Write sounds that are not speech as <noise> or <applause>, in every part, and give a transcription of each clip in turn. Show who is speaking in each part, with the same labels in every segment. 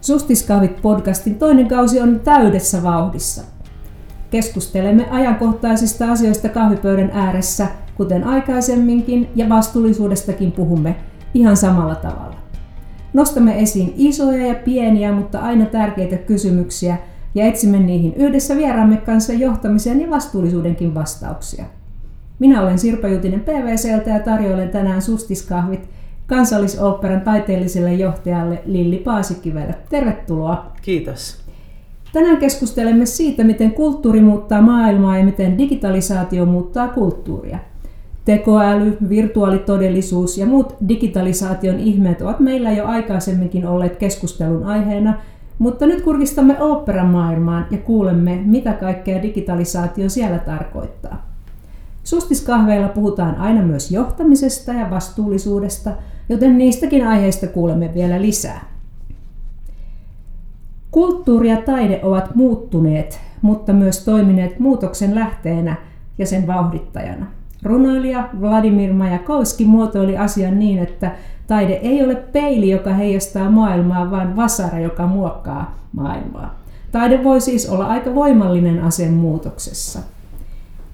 Speaker 1: Sustiskahvit podcastin toinen kausi on täydessä vauhdissa. Keskustelemme ajankohtaisista asioista kahvipöydän ääressä, kuten aikaisemminkin, ja vastuullisuudestakin puhumme ihan samalla tavalla. Nostamme esiin isoja ja pieniä, mutta aina tärkeitä kysymyksiä ja etsimme niihin yhdessä vieraamme kanssa johtamisen ja vastuullisuudenkin vastauksia. Minä olen Sirpa Jutinen PVCltä ja tarjoilen tänään sustiskahvit kansallisoopperan taiteelliselle johtajalle Lilli Paasikivelle. Tervetuloa.
Speaker 2: Kiitos.
Speaker 1: Tänään keskustelemme siitä, miten kulttuuri muuttaa maailmaa ja miten digitalisaatio muuttaa kulttuuria. Tekoäly, virtuaalitodellisuus ja muut digitalisaation ihmeet ovat meillä jo aikaisemminkin olleet keskustelun aiheena, mutta nyt kurkistamme oopperan maailmaan ja kuulemme, mitä kaikkea digitalisaatio siellä tarkoittaa. Sustiskahveilla puhutaan aina myös johtamisesta ja vastuullisuudesta, joten niistäkin aiheista kuulemme vielä lisää. Kulttuuri ja taide ovat muuttuneet, mutta myös toimineet muutoksen lähteenä ja sen vauhdittajana. Runoilija Vladimir Majakovski muotoili asian niin, että taide ei ole peili, joka heijastaa maailmaa, vaan vasara, joka muokkaa maailmaa. Taide voi siis olla aika voimallinen aseen muutoksessa.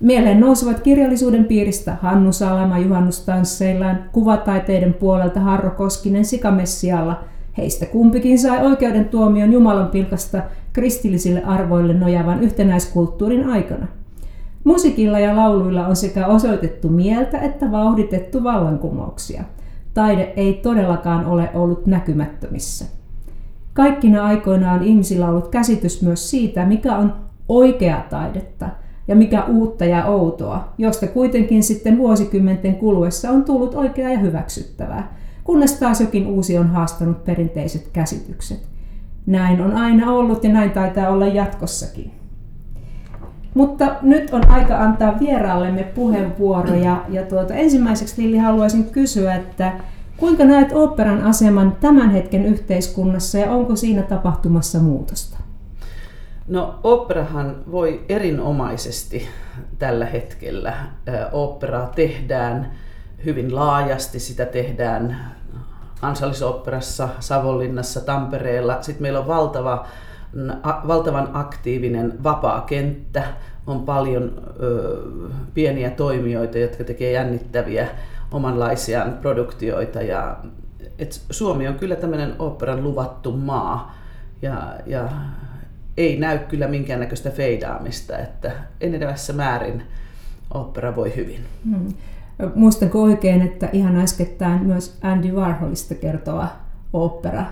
Speaker 1: Mieleen nousevat kirjallisuuden piiristä Hannu Salama juhannustansseillaan, kuvataiteiden puolelta Harro Koskinen Sikamessialla. Heistä kumpikin sai oikeuden tuomion Jumalan pilkasta kristillisille arvoille nojaavan yhtenäiskulttuurin aikana. Musiikilla ja lauluilla on sekä osoitettu mieltä että vauhditettu vallankumouksia. Taide ei todellakaan ole ollut näkymättömissä. Kaikkina aikoina on ihmisillä ollut käsitys myös siitä, mikä on oikea taidetta – ja mikä uutta ja outoa, josta kuitenkin sitten vuosikymmenten kuluessa on tullut oikeaa ja hyväksyttävää, kunnes taas jokin uusi on haastanut perinteiset käsitykset. Näin on aina ollut ja näin taitaa olla jatkossakin. Mutta nyt on aika antaa vieraallemme puheenvuoro ja, tuota, ensimmäiseksi Lilli haluaisin kysyä, että kuinka näet operan aseman tämän hetken yhteiskunnassa ja onko siinä tapahtumassa muutosta?
Speaker 2: No operahan voi erinomaisesti tällä hetkellä. Operaa tehdään hyvin laajasti, sitä tehdään kansallisoopperassa, Savonlinnassa, Tampereella. Sitten meillä on valtava, valtavan aktiivinen vapaa kenttä, on paljon ö, pieniä toimijoita, jotka tekee jännittäviä omanlaisiaan produktioita. Ja, et Suomi on kyllä tämmöinen operan luvattu maa. Ja, ja ei näy kyllä minkäännäköistä feidaamista, että enenevässä määrin opera voi hyvin. Hmm.
Speaker 1: Muistanko oikein, että ihan äskettäin myös Andy Warholista kertova opera äh,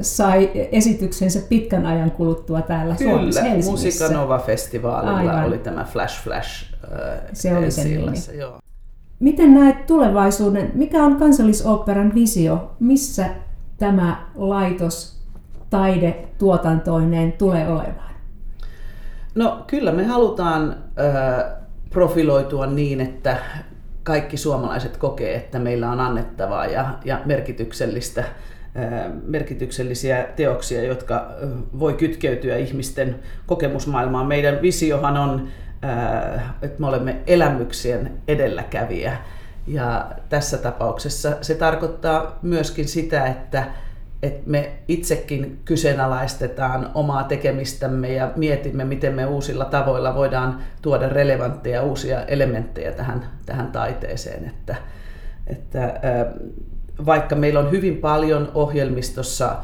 Speaker 1: sai esityksensä pitkän ajan kuluttua täällä
Speaker 2: Kyllä,
Speaker 1: Suomessa Helsingissä.
Speaker 2: Musicanova-festivaalilla Aivan. oli tämä Flash Flash äh,
Speaker 1: Se oli se nimi. Joo. Miten näet tulevaisuuden? Mikä on kansallisoopperan visio? Missä tämä laitos taidetuotantoineen tulee olemaan?
Speaker 2: No kyllä me halutaan ö, profiloitua niin, että kaikki suomalaiset kokee, että meillä on annettavaa ja, ja merkityksellistä, merkityksellisiä teoksia, jotka voi kytkeytyä ihmisten kokemusmaailmaan. Meidän visiohan on, että me olemme elämyksien edelläkävijä. Ja tässä tapauksessa se tarkoittaa myöskin sitä, että että me itsekin kyseenalaistetaan omaa tekemistämme ja mietimme, miten me uusilla tavoilla voidaan tuoda relevantteja uusia elementtejä tähän, tähän taiteeseen. Että, että vaikka meillä on hyvin paljon ohjelmistossa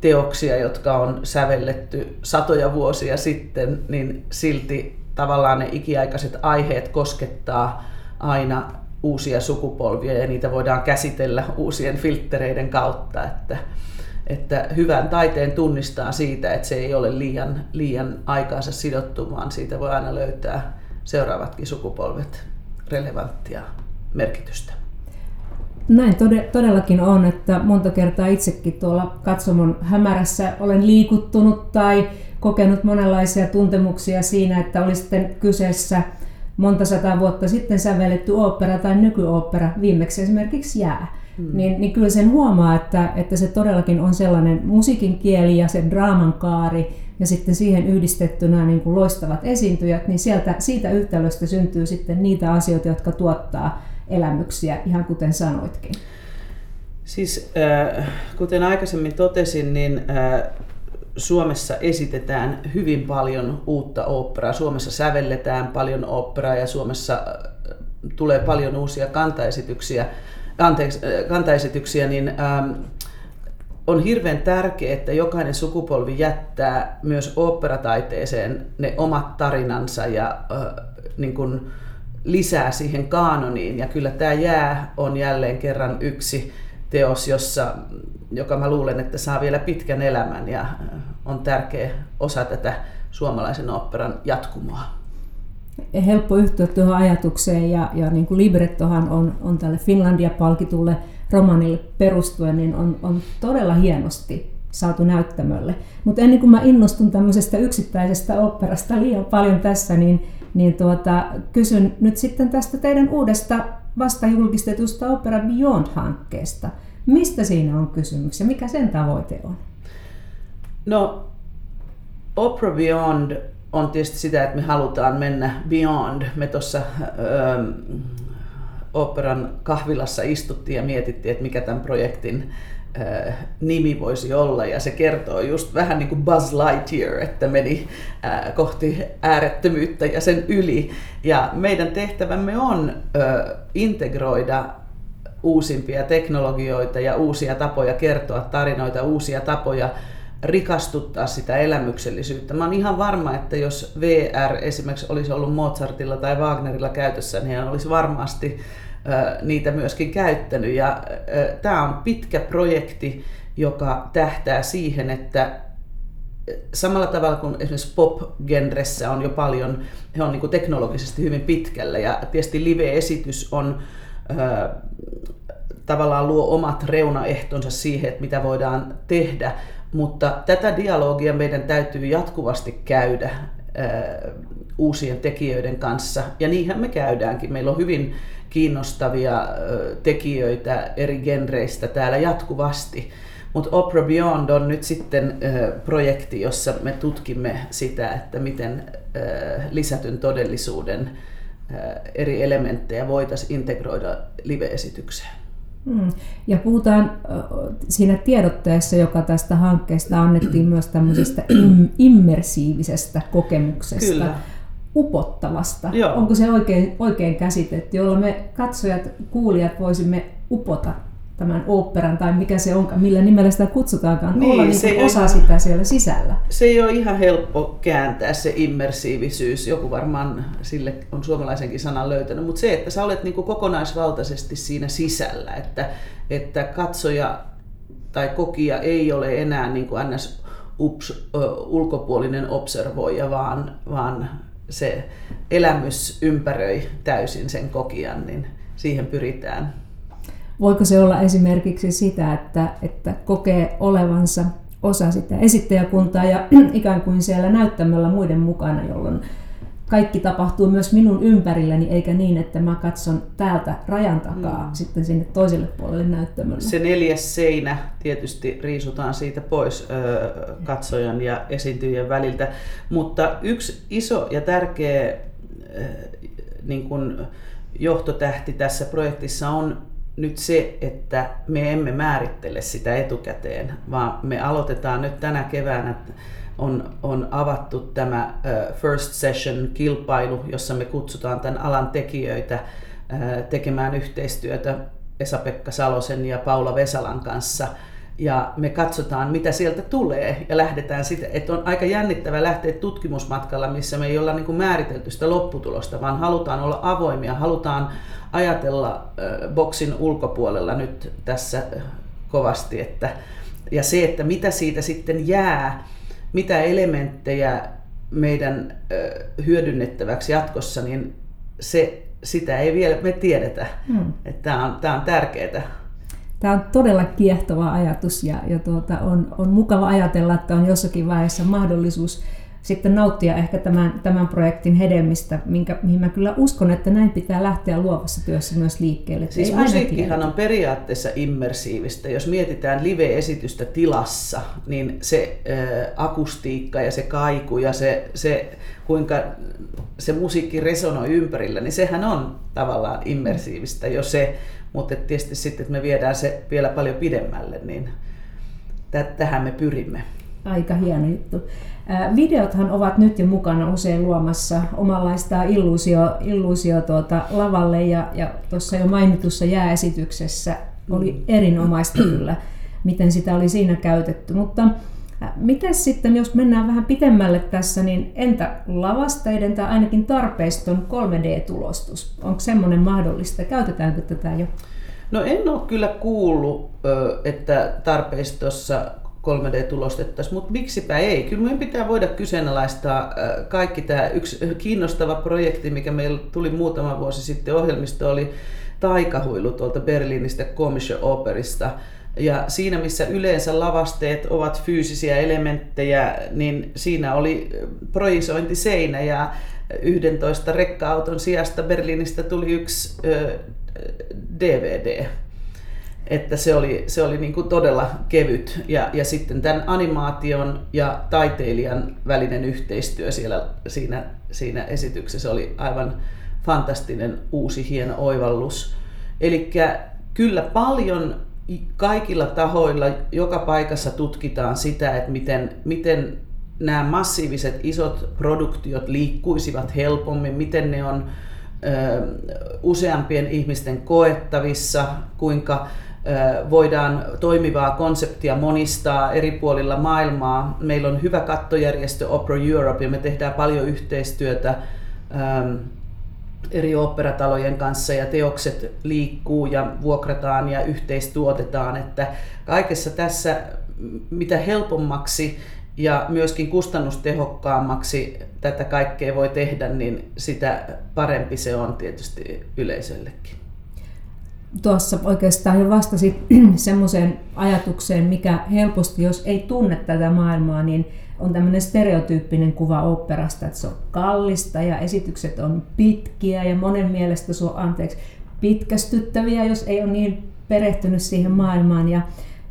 Speaker 2: teoksia, jotka on sävelletty satoja vuosia sitten, niin silti tavallaan ne ikiaikaiset aiheet koskettaa aina uusia sukupolvia ja niitä voidaan käsitellä uusien filttereiden kautta. Että, että hyvän taiteen tunnistaa siitä, että se ei ole liian, liian aikaansa sidottu, vaan siitä voi aina löytää seuraavatkin sukupolvet relevanttia merkitystä.
Speaker 1: Näin todellakin on, että monta kertaa itsekin tuolla katsomon hämärässä olen liikuttunut tai kokenut monenlaisia tuntemuksia siinä, että oli sitten kyseessä – monta sataa vuotta sitten sävelletty opera tai nykyopera, viimeksi esimerkiksi jää, mm. niin, niin kyllä sen huomaa, että, että se todellakin on sellainen musiikin kieli ja se draaman kaari ja sitten siihen yhdistettynä niin kuin loistavat esiintyjät, niin sieltä, siitä yhtälöstä syntyy sitten niitä asioita, jotka tuottaa elämyksiä, ihan kuten sanoitkin.
Speaker 2: Siis äh, kuten aikaisemmin totesin, niin äh, Suomessa esitetään hyvin paljon uutta oopperaa. Suomessa sävelletään paljon oopperaa ja Suomessa äh, tulee paljon uusia kantaesityksiä, anteeksi, äh, kantaesityksiä niin ähm, on hirveän tärkeää, että jokainen sukupolvi jättää myös oopperataiteeseen ne omat tarinansa ja äh, niin kuin lisää siihen kaanoniin. Ja kyllä tämä jää on jälleen kerran yksi teos, jossa, joka mä luulen, että saa vielä pitkän elämän ja on tärkeä osa tätä suomalaisen oopperan jatkumoa.
Speaker 1: Helppo yhtyä tuohon ajatukseen ja, ja niin kuin librettohan on, on tälle Finlandia-palkitulle romanille perustuen, niin on, on todella hienosti saatu näyttämölle. Mutta ennen kuin mä innostun tämmöisestä yksittäisestä oopperasta liian paljon tässä, niin, niin tuota, kysyn nyt sitten tästä teidän uudesta vasta julkistetusta Opera Beyond-hankkeesta. Mistä siinä on kysymys ja mikä sen tavoite on?
Speaker 2: No, Opera Beyond on tietysti sitä, että me halutaan mennä beyond. Me tuossa operan kahvilassa istuttiin ja mietittiin, että mikä tämän projektin nimi voisi olla. Ja se kertoo just vähän niin kuin Buzz Lightyear, että meni kohti äärettömyyttä ja sen yli. Ja meidän tehtävämme on integroida uusimpia teknologioita ja uusia tapoja kertoa tarinoita, uusia tapoja rikastuttaa sitä elämyksellisyyttä. Mä oon ihan varma, että jos VR esimerkiksi olisi ollut Mozartilla tai Wagnerilla käytössä, niin hän olisi varmasti niitä myöskin käyttänyt. Ja tämä on pitkä projekti, joka tähtää siihen, että samalla tavalla kuin esimerkiksi pop-genressä on jo paljon, he on niin teknologisesti hyvin pitkällä ja tietysti live-esitys on tavallaan luo omat reunaehtonsa siihen, että mitä voidaan tehdä, mutta tätä dialogia meidän täytyy jatkuvasti käydä uusien tekijöiden kanssa ja niinhän me käydäänkin. Meillä on hyvin kiinnostavia tekijöitä eri genreistä täällä jatkuvasti. Mutta Opera Beyond on nyt sitten projekti, jossa me tutkimme sitä, että miten lisätyn todellisuuden eri elementtejä voitaisiin integroida live-esitykseen.
Speaker 1: Hmm. Ja puhutaan siinä tiedotteessa, joka tästä hankkeesta annettiin myös tämmöisestä immersiivisestä kokemuksesta. Kyllä upottavasta. Joo. Onko se oikein, oikein käsitetty, jolla me katsojat, kuulijat voisimme upota tämän oopperan tai mikä se on, millä nimellä sitä kutsutaankaan, niin, olla niin se osa ihan, sitä siellä sisällä.
Speaker 2: Se ei ole ihan helppo kääntää se immersiivisyys, joku varmaan sille on suomalaisenkin sanan löytänyt, mutta se, että sä olet niin kokonaisvaltaisesti siinä sisällä, että, että katsoja tai kokija ei ole enää niin kuin ns. Ups, ulkopuolinen observoija, vaan, vaan se elämys ympäröi täysin sen kokijan, niin siihen pyritään.
Speaker 1: Voiko se olla esimerkiksi sitä, että, että kokee olevansa osa sitä esittäjäkuntaa ja <clears throat> ikään kuin siellä näyttämällä muiden mukana, jolloin kaikki tapahtuu myös minun ympärilläni, eikä niin, että mä katson täältä rajan takaa mm. sitten sinne toiselle puolelle näyttämölle.
Speaker 2: Se neljäs seinä tietysti riisutaan siitä pois ö, katsojan ja esiintyjien väliltä, mutta yksi iso ja tärkeä ö, niin kun johtotähti tässä projektissa on nyt se, että me emme määrittele sitä etukäteen, vaan me aloitetaan nyt tänä keväänä on, on avattu tämä First Session-kilpailu, jossa me kutsutaan tämän alan tekijöitä tekemään yhteistyötä Esa-Pekka Salosen ja Paula Vesalan kanssa. Ja me katsotaan, mitä sieltä tulee ja lähdetään sitä, että on aika jännittävä lähteä tutkimusmatkalla, missä me ei olla niin kuin määritelty sitä lopputulosta, vaan halutaan olla avoimia, halutaan ajatella boksin ulkopuolella nyt tässä kovasti, että, ja se, että mitä siitä sitten jää, mitä elementtejä meidän hyödynnettäväksi jatkossa, niin se, sitä ei vielä me tiedetä. Hmm. Tämä on, tämä on tärkeää.
Speaker 1: Tämä on todella kiehtova ajatus ja, ja tuota, on, on mukava ajatella, että on jossakin vaiheessa mahdollisuus sitten nauttia ehkä tämän, tämän projektin hedelmistä, minkä, mihin mä kyllä uskon, että näin pitää lähteä luovassa työssä myös liikkeelle.
Speaker 2: Siis musiikkihan on periaatteessa immersiivistä. Jos mietitään live-esitystä tilassa, niin se äh, akustiikka ja se kaiku ja se, se kuinka se musiikki resonoi ympärillä, niin sehän on tavallaan immersiivistä jo se, mutta tietysti sitten, että me viedään se vielä paljon pidemmälle, niin tähän me pyrimme.
Speaker 1: Aika hieno juttu. Videothan ovat nyt jo mukana usein luomassa omanlaista illuusio, illuusio tuota lavalle ja, ja tuossa jo mainitussa jääesityksessä oli mm. erinomaista kyllä, miten sitä oli siinä käytetty. Mutta Miten sitten, jos mennään vähän pitemmälle tässä, niin entä lavasteiden tai ainakin tarpeiston 3D-tulostus? Onko semmoinen mahdollista? Käytetäänkö tätä jo?
Speaker 2: No en ole kyllä kuullut, että tarpeistossa 3D-tulostettaisiin, mutta miksipä ei. Kyllä meidän pitää voida kyseenalaistaa kaikki tämä. Yksi kiinnostava projekti, mikä meillä tuli muutama vuosi sitten ohjelmisto, oli Taikahuilu tuolta Berliinistä Komische Operista. Ja siinä, missä yleensä lavasteet ovat fyysisiä elementtejä, niin siinä oli projisointiseinä ja 11 rekka-auton sijasta Berliinistä tuli yksi DVD että se oli, se oli niin kuin todella kevyt. Ja, ja sitten tämän animaation ja taiteilijan välinen yhteistyö siellä, siinä, siinä esityksessä oli aivan fantastinen uusi hieno oivallus. Eli kyllä paljon kaikilla tahoilla, joka paikassa tutkitaan sitä, että miten, miten nämä massiiviset isot produktiot liikkuisivat helpommin, miten ne on ö, useampien ihmisten koettavissa, kuinka voidaan toimivaa konseptia monistaa eri puolilla maailmaa. Meillä on hyvä kattojärjestö Opera Europe ja me tehdään paljon yhteistyötä eri operatalojen kanssa ja teokset liikkuu ja vuokrataan ja yhteistuotetaan. Että kaikessa tässä mitä helpommaksi ja myöskin kustannustehokkaammaksi tätä kaikkea voi tehdä, niin sitä parempi se on tietysti yleisöllekin
Speaker 1: tuossa oikeastaan jo vastasit <clears throat> semmoiseen ajatukseen, mikä helposti, jos ei tunne tätä maailmaa, niin on tämmöinen stereotyyppinen kuva operasta, että se on kallista ja esitykset on pitkiä ja monen mielestä se on anteeksi pitkästyttäviä, jos ei ole niin perehtynyt siihen maailmaan. Ja,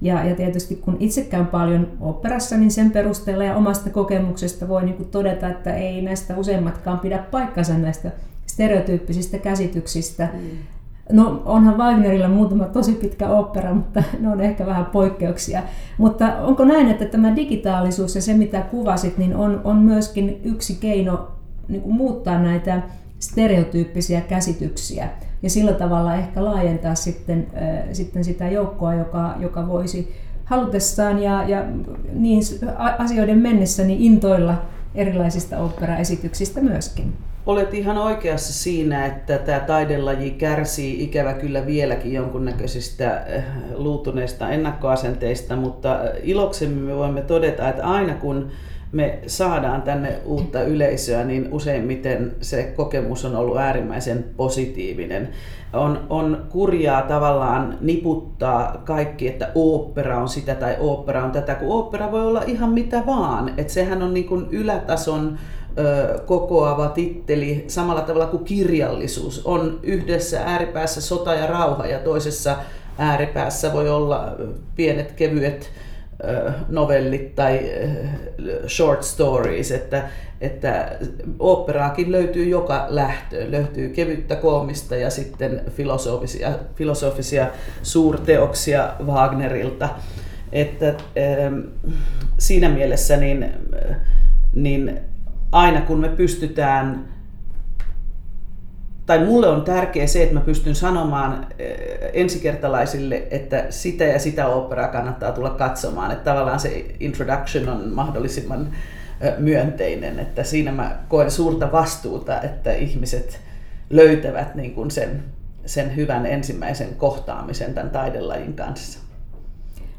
Speaker 1: ja, ja tietysti kun itse käyn paljon operassa, niin sen perusteella ja omasta kokemuksesta voi niin todeta, että ei näistä useimmatkaan pidä paikkansa näistä stereotyyppisistä käsityksistä. Mm. No onhan Wagnerilla muutama tosi pitkä opera, mutta ne on ehkä vähän poikkeuksia. Mutta onko näin, että tämä digitaalisuus ja se mitä kuvasit, niin on, on myöskin yksi keino niin kuin muuttaa näitä stereotyyppisiä käsityksiä ja sillä tavalla ehkä laajentaa sitten, äh, sitten sitä joukkoa, joka, joka voisi halutessaan ja, ja niin asioiden mennessä niin intoilla erilaisista operaesityksistä myöskin.
Speaker 2: Olet ihan oikeassa siinä, että tämä taidelaji kärsii ikävä kyllä vieläkin jonkunnäköisistä eh, luutuneista ennakkoasenteista, mutta iloksemme me voimme todeta, että aina kun me saadaan tänne uutta yleisöä, niin useimmiten se kokemus on ollut äärimmäisen positiivinen. On, on kurjaa tavallaan niputtaa kaikki, että opera on sitä tai opera on tätä, kun opera voi olla ihan mitä vaan. Että sehän on niin kuin ylätason kokoava titteli samalla tavalla kuin kirjallisuus. On yhdessä ääripäässä sota ja rauha ja toisessa ääripäässä voi olla pienet kevyet novellit tai short stories, että, että operaakin löytyy joka lähtöön. Löytyy kevyttä koomista ja sitten filosofisia, filosofisia suurteoksia Wagnerilta. Että siinä mielessä niin, niin aina kun me pystytään, tai mulle on tärkeää se, että mä pystyn sanomaan eh, ensikertalaisille, että sitä ja sitä operaa kannattaa tulla katsomaan. Että tavallaan se introduction on mahdollisimman eh, myönteinen, että siinä mä koen suurta vastuuta, että ihmiset löytävät niin kuin sen, sen hyvän ensimmäisen kohtaamisen tämän taidelajin kanssa.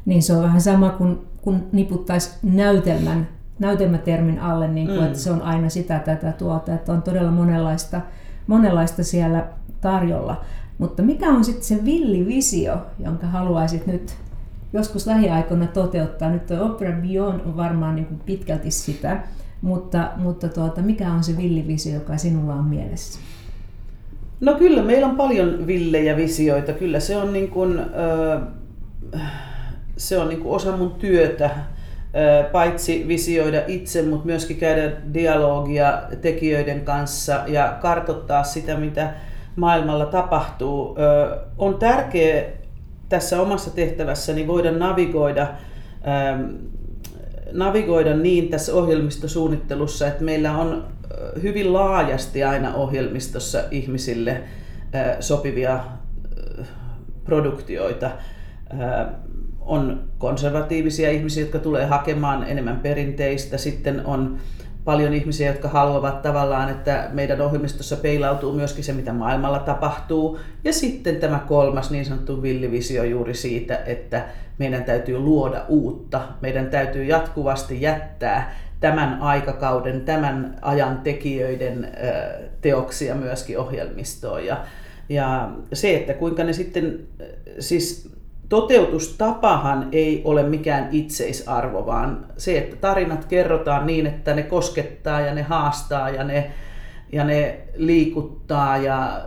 Speaker 1: Niin se on vähän sama kuin kun niputtaisi näytelmän näytelmätermin alle, niin kuin, mm. että se on aina sitä tätä tuota, että on todella monenlaista, monenlaista siellä tarjolla. Mutta mikä on sitten se villivisio, jonka haluaisit nyt joskus lähiaikoina toteuttaa? Nyt Opera Beyond on varmaan niin kuin pitkälti sitä, mutta, mutta tuota, mikä on se villivisio, joka sinulla on mielessä?
Speaker 2: No kyllä, meillä on paljon villejä visioita. Kyllä se on, niin kuin, se on niin kuin osa mun työtä, paitsi visioida itse, mutta myöskin käydä dialogia tekijöiden kanssa ja kartottaa sitä, mitä maailmalla tapahtuu. On tärkeää tässä omassa tehtävässäni voida navigoida navigoida niin tässä ohjelmistosuunnittelussa, että meillä on hyvin laajasti aina ohjelmistossa ihmisille sopivia produktioita. On konservatiivisia ihmisiä, jotka tulee hakemaan enemmän perinteistä. Sitten on paljon ihmisiä, jotka haluavat tavallaan, että meidän ohjelmistossa peilautuu myöskin se, mitä maailmalla tapahtuu. Ja sitten tämä kolmas niin sanottu villivisio juuri siitä, että meidän täytyy luoda uutta. Meidän täytyy jatkuvasti jättää tämän aikakauden, tämän ajan tekijöiden teoksia myöskin ohjelmistoon. Ja, ja se, että kuinka ne sitten, siis toteutustapahan ei ole mikään itseisarvo, vaan se, että tarinat kerrotaan niin, että ne koskettaa ja ne haastaa ja ne, ja ne liikuttaa ja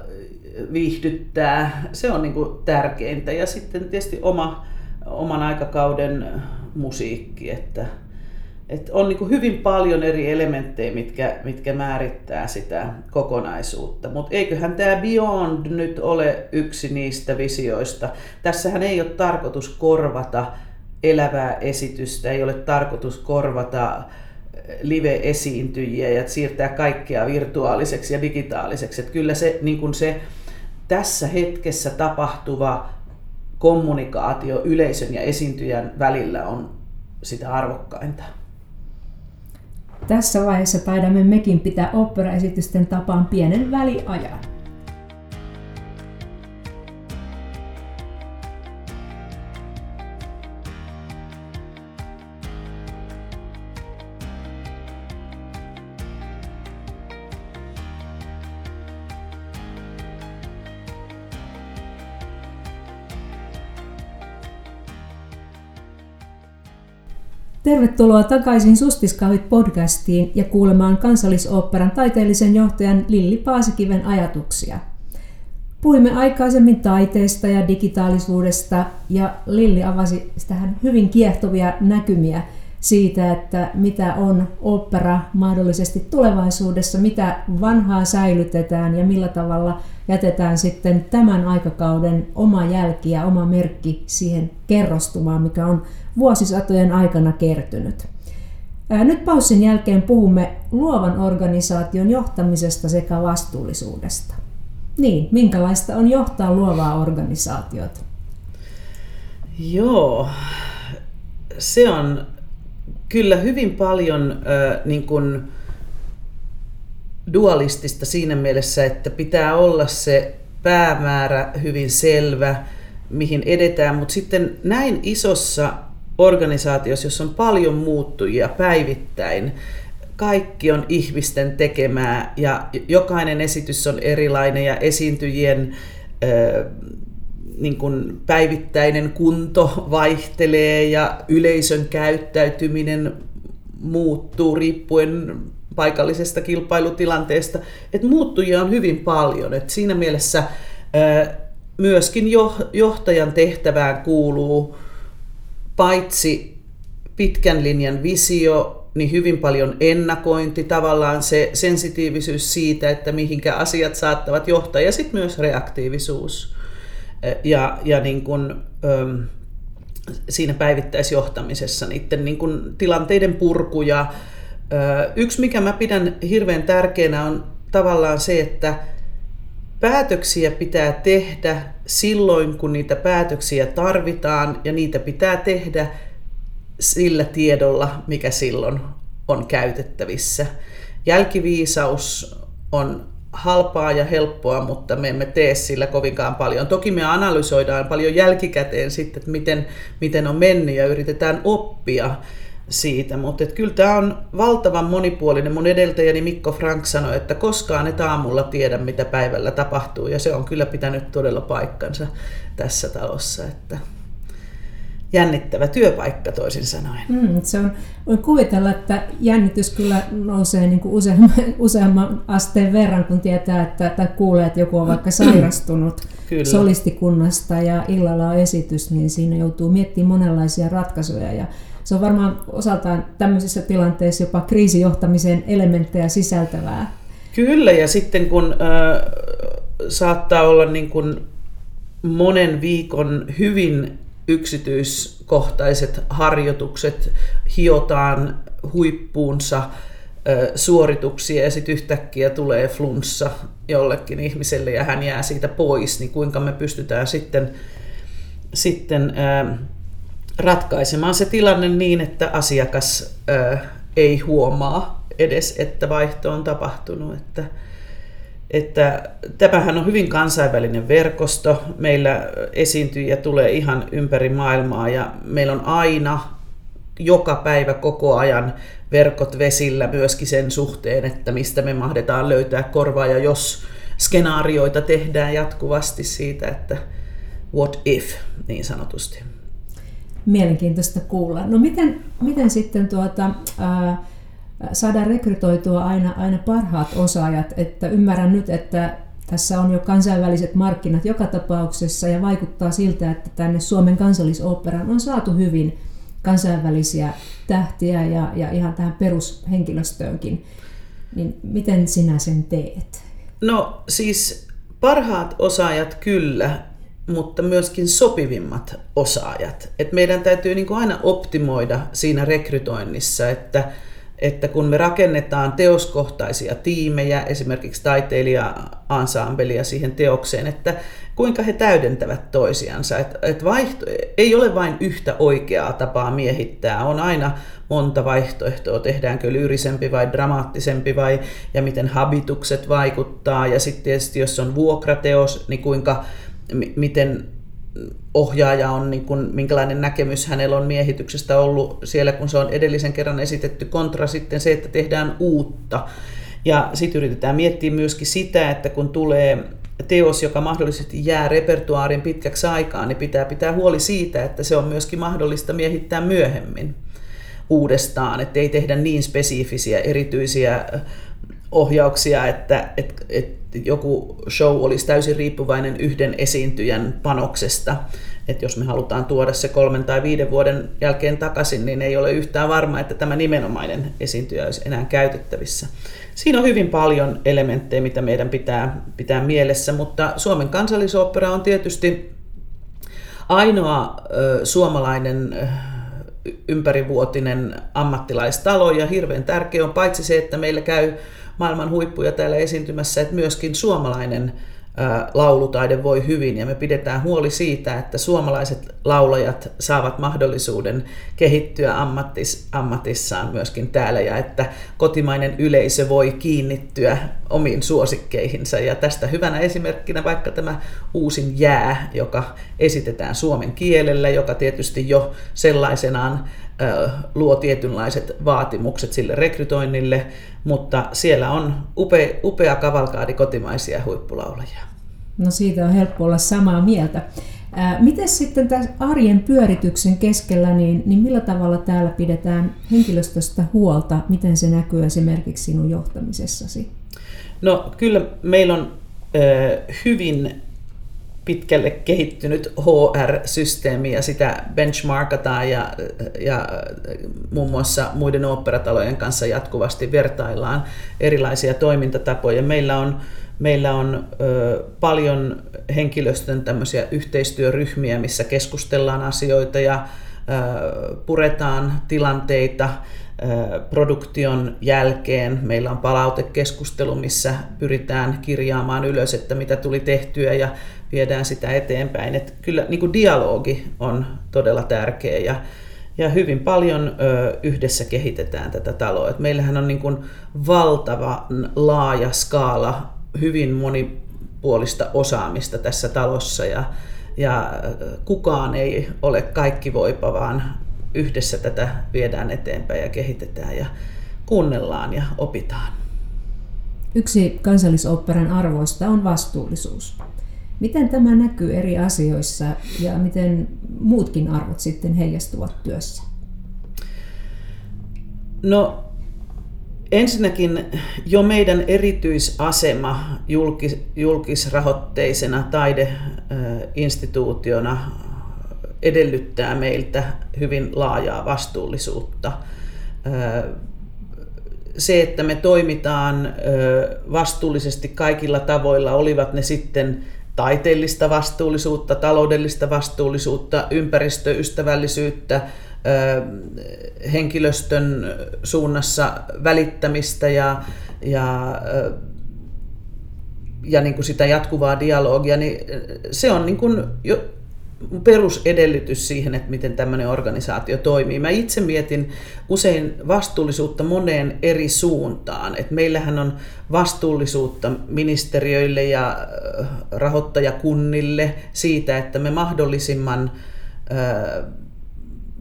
Speaker 2: viihdyttää, se on niin kuin tärkeintä. Ja sitten tietysti oma, oman aikakauden musiikki, että, et on niin hyvin paljon eri elementtejä, mitkä, mitkä määrittää sitä kokonaisuutta. Mutta eiköhän tämä Beyond nyt ole yksi niistä visioista. Tässähän ei ole tarkoitus korvata elävää esitystä, ei ole tarkoitus korvata live-esiintyjiä ja siirtää kaikkea virtuaaliseksi ja digitaaliseksi. Et kyllä se, niin kun se tässä hetkessä tapahtuva kommunikaatio yleisön ja esiintyjän välillä on sitä arvokkainta.
Speaker 1: Tässä vaiheessa taidamme mekin pitää operaesitysten tapaan pienen väliajan. Tervetuloa takaisin Sustiskahvit podcastiin ja kuulemaan kansallisoopperan taiteellisen johtajan Lilli Paasikiven ajatuksia. Puhuimme aikaisemmin taiteesta ja digitaalisuudesta ja Lilli avasi tähän hyvin kiehtovia näkymiä siitä, että mitä on opera mahdollisesti tulevaisuudessa, mitä vanhaa säilytetään ja millä tavalla jätetään sitten tämän aikakauden oma jälki ja oma merkki siihen kerrostumaan, mikä on vuosisatojen aikana kertynyt. Nyt paussin jälkeen puhumme luovan organisaation johtamisesta sekä vastuullisuudesta. Niin, minkälaista on johtaa luovaa organisaatiota?
Speaker 2: Joo, se on kyllä hyvin paljon äh, niin kuin dualistista siinä mielessä, että pitää olla se päämäärä hyvin selvä, mihin edetään, mutta sitten näin isossa organisaatiossa, jossa on paljon muuttujia päivittäin, kaikki on ihmisten tekemää ja jokainen esitys on erilainen ja esiintyjien niin kuin päivittäinen kunto vaihtelee ja yleisön käyttäytyminen muuttuu riippuen paikallisesta kilpailutilanteesta. Et muuttujia on hyvin paljon. Et siinä mielessä myöskin johtajan tehtävään kuuluu paitsi pitkän linjan visio, niin hyvin paljon ennakointi, tavallaan se sensitiivisyys siitä, että mihinkä asiat saattavat johtaa, ja sitten myös reaktiivisuus ja, ja niin kuin, siinä päivittäisjohtamisessa niiden niin kuin tilanteiden purku. Ja, yksi, mikä mä pidän hirveän tärkeänä, on tavallaan se, että päätöksiä pitää tehdä silloin, kun niitä päätöksiä tarvitaan, ja niitä pitää tehdä sillä tiedolla, mikä silloin on käytettävissä. Jälkiviisaus on halpaa ja helppoa, mutta me emme tee sillä kovinkaan paljon. Toki me analysoidaan paljon jälkikäteen sitten, että miten, miten on mennyt ja yritetään oppia siitä, mutta kyllä tämä on valtavan monipuolinen. Mun edeltäjäni Mikko Frank sanoi, että koskaan et aamulla tiedä, mitä päivällä tapahtuu, ja se on kyllä pitänyt todella paikkansa tässä talossa. Että. Jännittävä työpaikka toisin sanoen.
Speaker 1: Mm, se on, voin kuvitella, että jännitys kyllä nousee niin kuin useamman, useamman asteen verran, kun tietää, että, tai kuulee, että joku on vaikka sairastunut <clears throat> kyllä. solistikunnasta ja illalla on esitys, niin siinä joutuu miettimään monenlaisia ratkaisuja. Ja se on varmaan osaltaan tämmöisissä tilanteissa jopa kriisijohtamisen elementtejä sisältävää.
Speaker 2: Kyllä, ja sitten kun äh, saattaa olla niin kuin monen viikon hyvin yksityiskohtaiset harjoitukset, hiotaan huippuunsa suorituksia ja sitten yhtäkkiä tulee flunssa jollekin ihmiselle ja hän jää siitä pois, niin kuinka me pystytään sitten, sitten ratkaisemaan se tilanne niin, että asiakas ei huomaa edes, että vaihto on tapahtunut. Että, että tämähän on hyvin kansainvälinen verkosto. Meillä esiintyjiä tulee ihan ympäri maailmaa ja meillä on aina joka päivä koko ajan verkot vesillä myöskin sen suhteen, että mistä me mahdetaan löytää korvaa ja jos skenaarioita tehdään jatkuvasti siitä, että what if niin sanotusti.
Speaker 1: Mielenkiintoista kuulla. No miten, miten sitten tuota, ää, saada rekrytoitua aina, aina parhaat osaajat. Että ymmärrän nyt, että tässä on jo kansainväliset markkinat joka tapauksessa ja vaikuttaa siltä, että tänne Suomen kansallisoopperaan on saatu hyvin kansainvälisiä tähtiä ja, ja ihan tähän perushenkilöstöönkin. Niin miten sinä sen teet?
Speaker 2: No siis parhaat osaajat kyllä, mutta myöskin sopivimmat osaajat. Et meidän täytyy niin aina optimoida siinä rekrytoinnissa, että että kun me rakennetaan teoskohtaisia tiimejä, esimerkiksi taiteilija-ansamblia siihen teokseen, että kuinka he täydentävät toisiansa. Et, et vaihto, ei ole vain yhtä oikeaa tapaa miehittää, on aina monta vaihtoehtoa, tehdäänkö lyyrisempi vai dramaattisempi vai ja miten habitukset vaikuttaa. Ja sitten tietysti jos on vuokrateos, niin kuinka, m- miten ohjaaja on, niin kuin, minkälainen näkemys hänellä on miehityksestä ollut siellä, kun se on edellisen kerran esitetty, kontra sitten se, että tehdään uutta. Ja sitten yritetään miettiä myöskin sitä, että kun tulee teos, joka mahdollisesti jää repertuaarin pitkäksi aikaa, niin pitää pitää huoli siitä, että se on myöskin mahdollista miehittää myöhemmin uudestaan, että ei tehdä niin spesifisiä, erityisiä ohjauksia, että, että, että joku show olisi täysin riippuvainen yhden esiintyjän panoksesta. Että jos me halutaan tuoda se kolmen tai viiden vuoden jälkeen takaisin, niin ei ole yhtään varma, että tämä nimenomainen esiintyjä olisi enää käytettävissä. Siinä on hyvin paljon elementtejä, mitä meidän pitää pitää mielessä, mutta Suomen kansallisopera on tietysti ainoa ö, suomalainen ympärivuotinen ammattilaistalo ja hirveän tärkeä on paitsi se, että meillä käy maailman huippuja täällä esiintymässä, että myöskin suomalainen laulutaide voi hyvin ja me pidetään huoli siitä, että suomalaiset laulajat saavat mahdollisuuden kehittyä ammattis, ammatissaan myöskin täällä ja että kotimainen yleisö voi kiinnittyä omiin suosikkeihinsa. Ja tästä hyvänä esimerkkinä vaikka tämä uusin jää, joka esitetään suomen kielellä, joka tietysti jo sellaisenaan luo tietynlaiset vaatimukset sille rekrytoinnille, mutta siellä on upea, upea kavalkaadi kotimaisia huippulaulajia.
Speaker 1: No siitä on helppo olla samaa mieltä. Miten sitten tässä arjen pyörityksen keskellä, niin, niin millä tavalla täällä pidetään henkilöstöstä huolta? Miten se näkyy esimerkiksi sinun johtamisessasi?
Speaker 2: No kyllä meillä on hyvin pitkälle kehittynyt HR-systeemi ja sitä benchmarkataan ja, ja muun muassa muiden oopperatalojen kanssa jatkuvasti vertaillaan erilaisia toimintatapoja. Meillä on, meillä on ö, paljon henkilöstön tämmöisiä yhteistyöryhmiä, missä keskustellaan asioita ja ö, puretaan tilanteita produktion jälkeen meillä on palautekeskustelu, missä pyritään kirjaamaan ylös, että mitä tuli tehtyä ja viedään sitä eteenpäin. Että kyllä niin kuin dialogi on todella tärkeä ja, ja hyvin paljon ö, yhdessä kehitetään tätä taloa. Et meillähän on niin kuin valtava laaja skaala hyvin monipuolista osaamista tässä talossa ja, ja kukaan ei ole kaikki voipa, vaan yhdessä tätä viedään eteenpäin ja kehitetään ja kuunnellaan ja opitaan.
Speaker 1: Yksi kansallisoopperan arvoista on vastuullisuus. Miten tämä näkyy eri asioissa ja miten muutkin arvot sitten heijastuvat työssä?
Speaker 2: No ensinnäkin jo meidän erityisasema julkis, julkisrahoitteisena taideinstituutiona edellyttää meiltä hyvin laajaa vastuullisuutta. Se, että me toimitaan vastuullisesti kaikilla tavoilla, olivat ne sitten taiteellista vastuullisuutta, taloudellista vastuullisuutta, ympäristöystävällisyyttä, henkilöstön suunnassa välittämistä ja, ja, ja niin kuin sitä jatkuvaa dialogia, niin se on niin kuin jo perusedellytys siihen, että miten tämmöinen organisaatio toimii. Mä itse mietin usein vastuullisuutta moneen eri suuntaan. Et meillähän on vastuullisuutta ministeriöille ja rahoittajakunnille siitä, että me mahdollisimman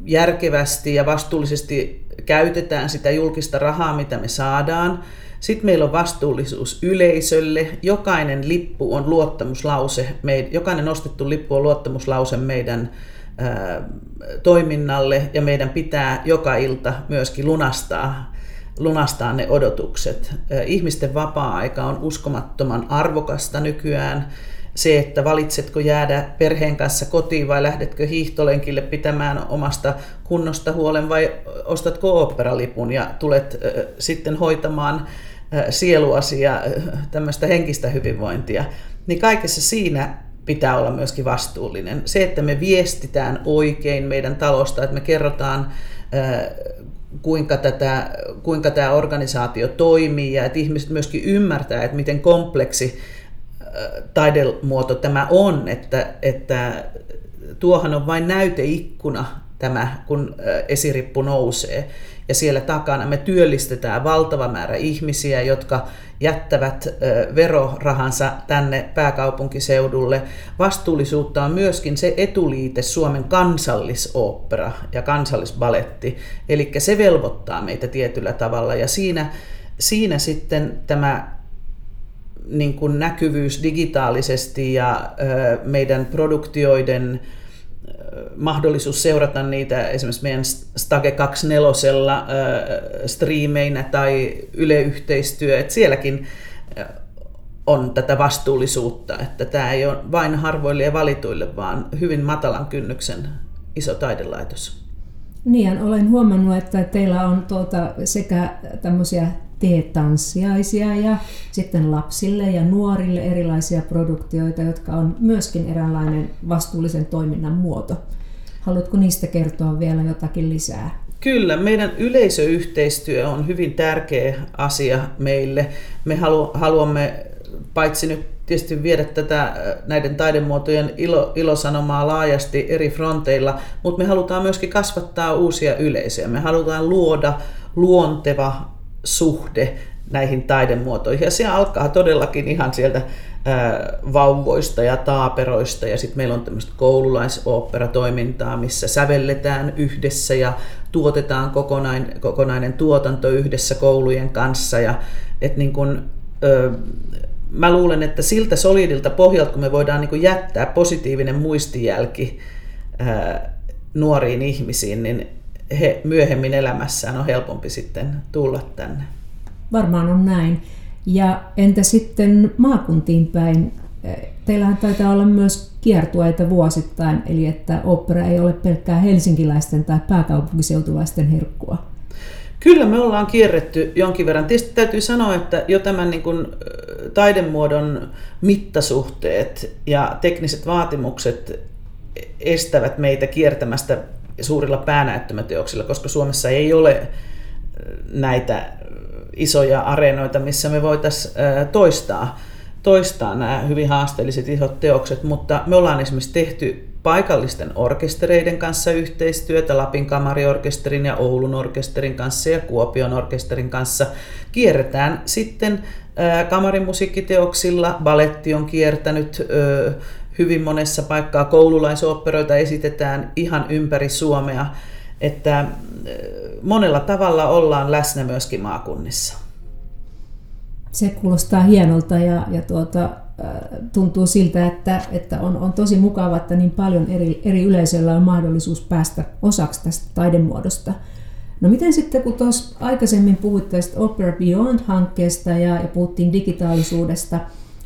Speaker 2: järkevästi ja vastuullisesti käytetään sitä julkista rahaa, mitä me saadaan. Sitten meillä on vastuullisuus yleisölle. Jokainen lippu on luottamuslause, jokainen nostettu lippu on luottamuslause meidän toiminnalle ja meidän pitää joka ilta myöskin lunastaa, lunastaa ne odotukset. Ihmisten vapaa-aika on uskomattoman arvokasta nykyään se, että valitsetko jäädä perheen kanssa kotiin vai lähdetkö hiihtolenkille pitämään omasta kunnosta huolen vai ostatko oopperalipun ja tulet sitten hoitamaan sieluasia, tämmöistä henkistä hyvinvointia, niin kaikessa siinä pitää olla myöskin vastuullinen. Se, että me viestitään oikein meidän talosta, että me kerrotaan kuinka, tätä, kuinka tämä organisaatio toimii ja että ihmiset myöskin ymmärtää, että miten kompleksi taidemuoto tämä on, että, että tuohan on vain näyteikkuna tämä, kun esirippu nousee. Ja siellä takana me työllistetään valtava määrä ihmisiä, jotka jättävät verorahansa tänne pääkaupunkiseudulle. Vastuullisuutta on myöskin se etuliite Suomen kansallisooppera ja kansallisbaletti. Eli se velvoittaa meitä tietyllä tavalla ja siinä, siinä sitten tämä niin kuin näkyvyys digitaalisesti ja meidän produktioiden mahdollisuus seurata niitä esimerkiksi meidän Stage 24 striimeinä tai yleyhteistyö, että sielläkin on tätä vastuullisuutta, että tämä ei ole vain harvoille ja valituille, vaan hyvin matalan kynnyksen iso taidelaitos.
Speaker 1: Niin, olen huomannut, että teillä on tuota sekä tämmöisiä teetanssiaisia ja sitten lapsille ja nuorille erilaisia produktioita, jotka on myöskin eräänlainen vastuullisen toiminnan muoto. Haluatko niistä kertoa vielä jotakin lisää?
Speaker 2: Kyllä, meidän yleisöyhteistyö on hyvin tärkeä asia meille. Me haluamme paitsi nyt tietysti viedä tätä näiden taidemuotojen ilo, ilosanomaa laajasti eri fronteilla, mutta me halutaan myöskin kasvattaa uusia yleisöjä. Me halutaan luoda luonteva suhde näihin taidemuotoihin. Ja se alkaa todellakin ihan sieltä vauvoista ja taaperoista ja sitten meillä on tämmöistä koululaisoopperatoimintaa, missä sävelletään yhdessä ja tuotetaan kokonainen, kokonainen tuotanto yhdessä koulujen kanssa. Ja, et niin kun, ö, mä luulen, että siltä solidilta pohjalta, kun me voidaan niin kun jättää positiivinen muistijälki ö, nuoriin ihmisiin, niin he myöhemmin elämässään on helpompi sitten tulla tänne.
Speaker 1: Varmaan on näin. Ja entä sitten maakuntiin päin? Teillähän taitaa olla myös kiertueita vuosittain, eli että opera ei ole pelkkää helsinkiläisten tai pääkaupunkiseutulaisten herkkua.
Speaker 2: Kyllä me ollaan kierretty jonkin verran. Tietysti täytyy sanoa, että jo tämän niin kuin taidemuodon mittasuhteet ja tekniset vaatimukset estävät meitä kiertämästä suurilla päänäyttämöteoksilla, koska Suomessa ei ole äh, näitä äh, isoja areenoita, missä me voitaisiin äh, toistaa, toistaa nämä hyvin haasteelliset isot teokset, mutta me ollaan esimerkiksi tehty paikallisten orkestereiden kanssa yhteistyötä, Lapin kamariorkesterin ja Oulun orkesterin kanssa ja Kuopion orkesterin kanssa. Kierretään sitten kamarimusiikkiteoksilla, baletti on kiertänyt hyvin monessa paikkaa koululaisoopperoita esitetään ihan ympäri Suomea, että äh, monella tavalla ollaan läsnä myöskin maakunnissa.
Speaker 1: Se kuulostaa hienolta ja, ja tuota, tuntuu siltä, että, että on, on tosi mukava, että niin paljon eri, eri yleisöllä on mahdollisuus päästä osaksi tästä taidemuodosta. No miten sitten, kun tuossa aikaisemmin puhuit tästä Opera Beyond-hankkeesta ja, ja puhuttiin digitaalisuudesta,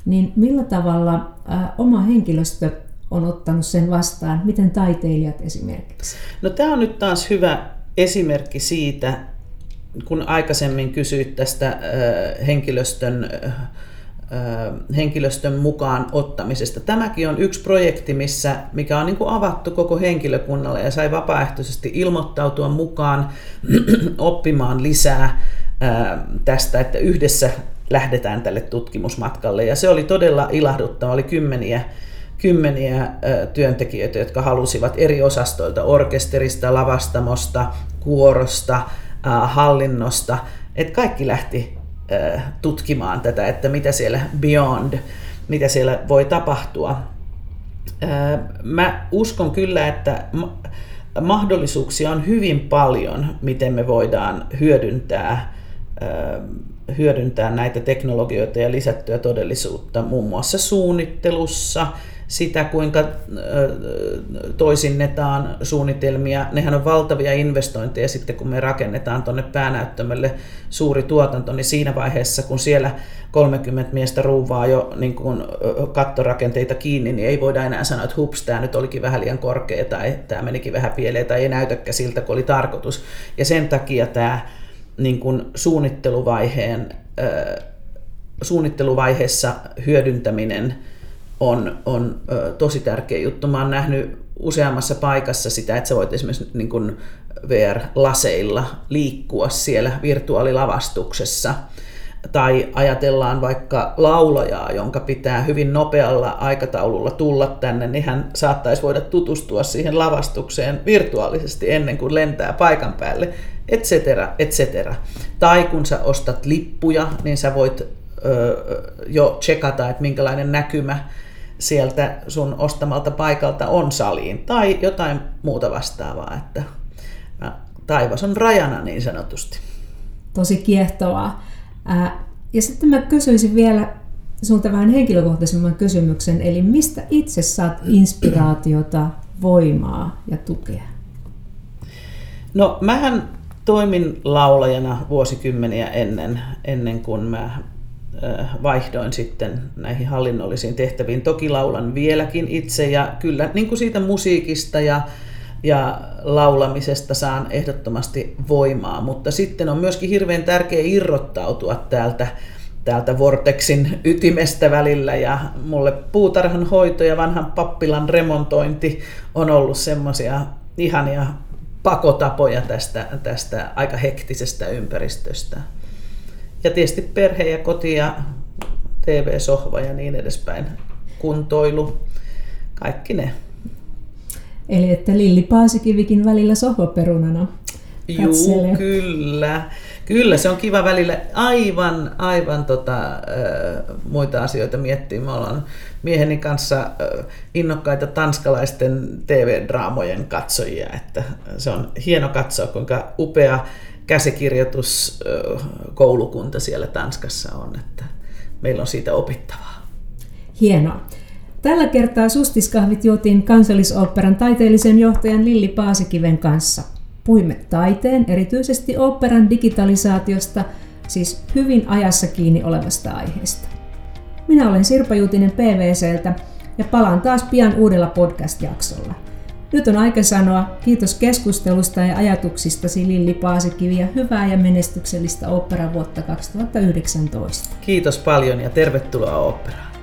Speaker 1: niin millä tavalla ä, oma henkilöstö on ottanut sen vastaan? Miten taiteilijat esimerkiksi?
Speaker 2: No tämä on nyt taas hyvä esimerkki siitä, kun aikaisemmin kysyit tästä äh, henkilöstön, äh, henkilöstön mukaan ottamisesta. Tämäkin on yksi projekti, missä, mikä on niin kuin avattu koko henkilökunnalle ja sai vapaaehtoisesti ilmoittautua mukaan <clears throat> oppimaan lisää äh, tästä, että yhdessä lähdetään tälle tutkimusmatkalle. Ja se oli todella ilahduttava, oli kymmeniä kymmeniä työntekijöitä, jotka halusivat eri osastoilta, orkesterista, lavastamosta, kuorosta, hallinnosta, että kaikki lähti tutkimaan tätä, että mitä siellä beyond, mitä siellä voi tapahtua. Mä uskon kyllä, että mahdollisuuksia on hyvin paljon, miten me voidaan hyödyntää hyödyntää näitä teknologioita ja lisättyä todellisuutta muun muassa suunnittelussa, sitä, kuinka toisinnetaan suunnitelmia. Nehän on valtavia investointeja sitten, kun me rakennetaan tuonne päänäyttämölle suuri tuotanto, niin siinä vaiheessa, kun siellä 30 miestä ruuvaa jo niin kuin kattorakenteita kiinni, niin ei voida enää sanoa, että hups, tämä nyt olikin vähän liian korkea tai tämä menikin vähän pieleen tai ei näytäkään siltä, kun oli tarkoitus. Ja sen takia tämä niin kuin suunnitteluvaiheen, suunnitteluvaiheessa hyödyntäminen on, on tosi tärkeä juttu. Mä oon nähnyt useammassa paikassa sitä, että sä voit esimerkiksi niin kuin VR-laseilla liikkua siellä virtuaalilavastuksessa. Tai ajatellaan vaikka laulajaa, jonka pitää hyvin nopealla aikataululla tulla tänne, niin hän saattaisi voida tutustua siihen lavastukseen virtuaalisesti ennen kuin lentää paikan päälle, et cetera, et cetera. Tai kun sä ostat lippuja, niin sä voit ö, jo checkata, että minkälainen näkymä sieltä sun ostamalta paikalta on saliin tai jotain muuta vastaavaa, että taivas on rajana niin sanotusti.
Speaker 1: Tosi kiehtovaa. Ja sitten mä kysyisin vielä sulta vähän henkilökohtaisemman kysymyksen, eli mistä itse saat inspiraatiota, voimaa ja tukea?
Speaker 2: No mähän toimin laulajana vuosikymmeniä ennen, ennen kuin mä vaihdoin sitten näihin hallinnollisiin tehtäviin. Toki laulan vieläkin itse ja kyllä niin kuin siitä musiikista ja, ja laulamisesta saan ehdottomasti voimaa, mutta sitten on myöskin hirveän tärkeä irrottautua täältä, täältä Vortexin ytimestä välillä ja mulle puutarhan hoito ja vanhan pappilan remontointi on ollut semmoisia ihania pakotapoja tästä, tästä aika hektisestä ympäristöstä. Ja tietysti perhe ja koti ja TV-sohva ja niin edespäin. Kuntoilu, kaikki ne.
Speaker 1: Eli että Lilli Paasikivikin välillä sohvaperunana
Speaker 2: Joo, kyllä. Kyllä, se on kiva välillä aivan, aivan tota, muita asioita miettiä. Me ollaan mieheni kanssa innokkaita tanskalaisten TV-draamojen katsojia, että se on hieno katsoa, kuinka upea käsikirjoituskoulukunta siellä Tanskassa on, että meillä on siitä opittavaa.
Speaker 1: Hienoa. Tällä kertaa sustiskahvit juotiin kansallisoopperan taiteellisen johtajan Lilli Paasikiven kanssa. Puhuimme taiteen, erityisesti oopperan digitalisaatiosta, siis hyvin ajassa kiinni olevasta aiheesta. Minä olen Sirpa Juutinen PVCltä ja palaan taas pian uudella podcast-jaksolla. Nyt on aika sanoa kiitos keskustelusta ja ajatuksistasi Lilli Paasikivi ja hyvää ja menestyksellistä vuotta 2019.
Speaker 2: Kiitos paljon ja tervetuloa oopperaan.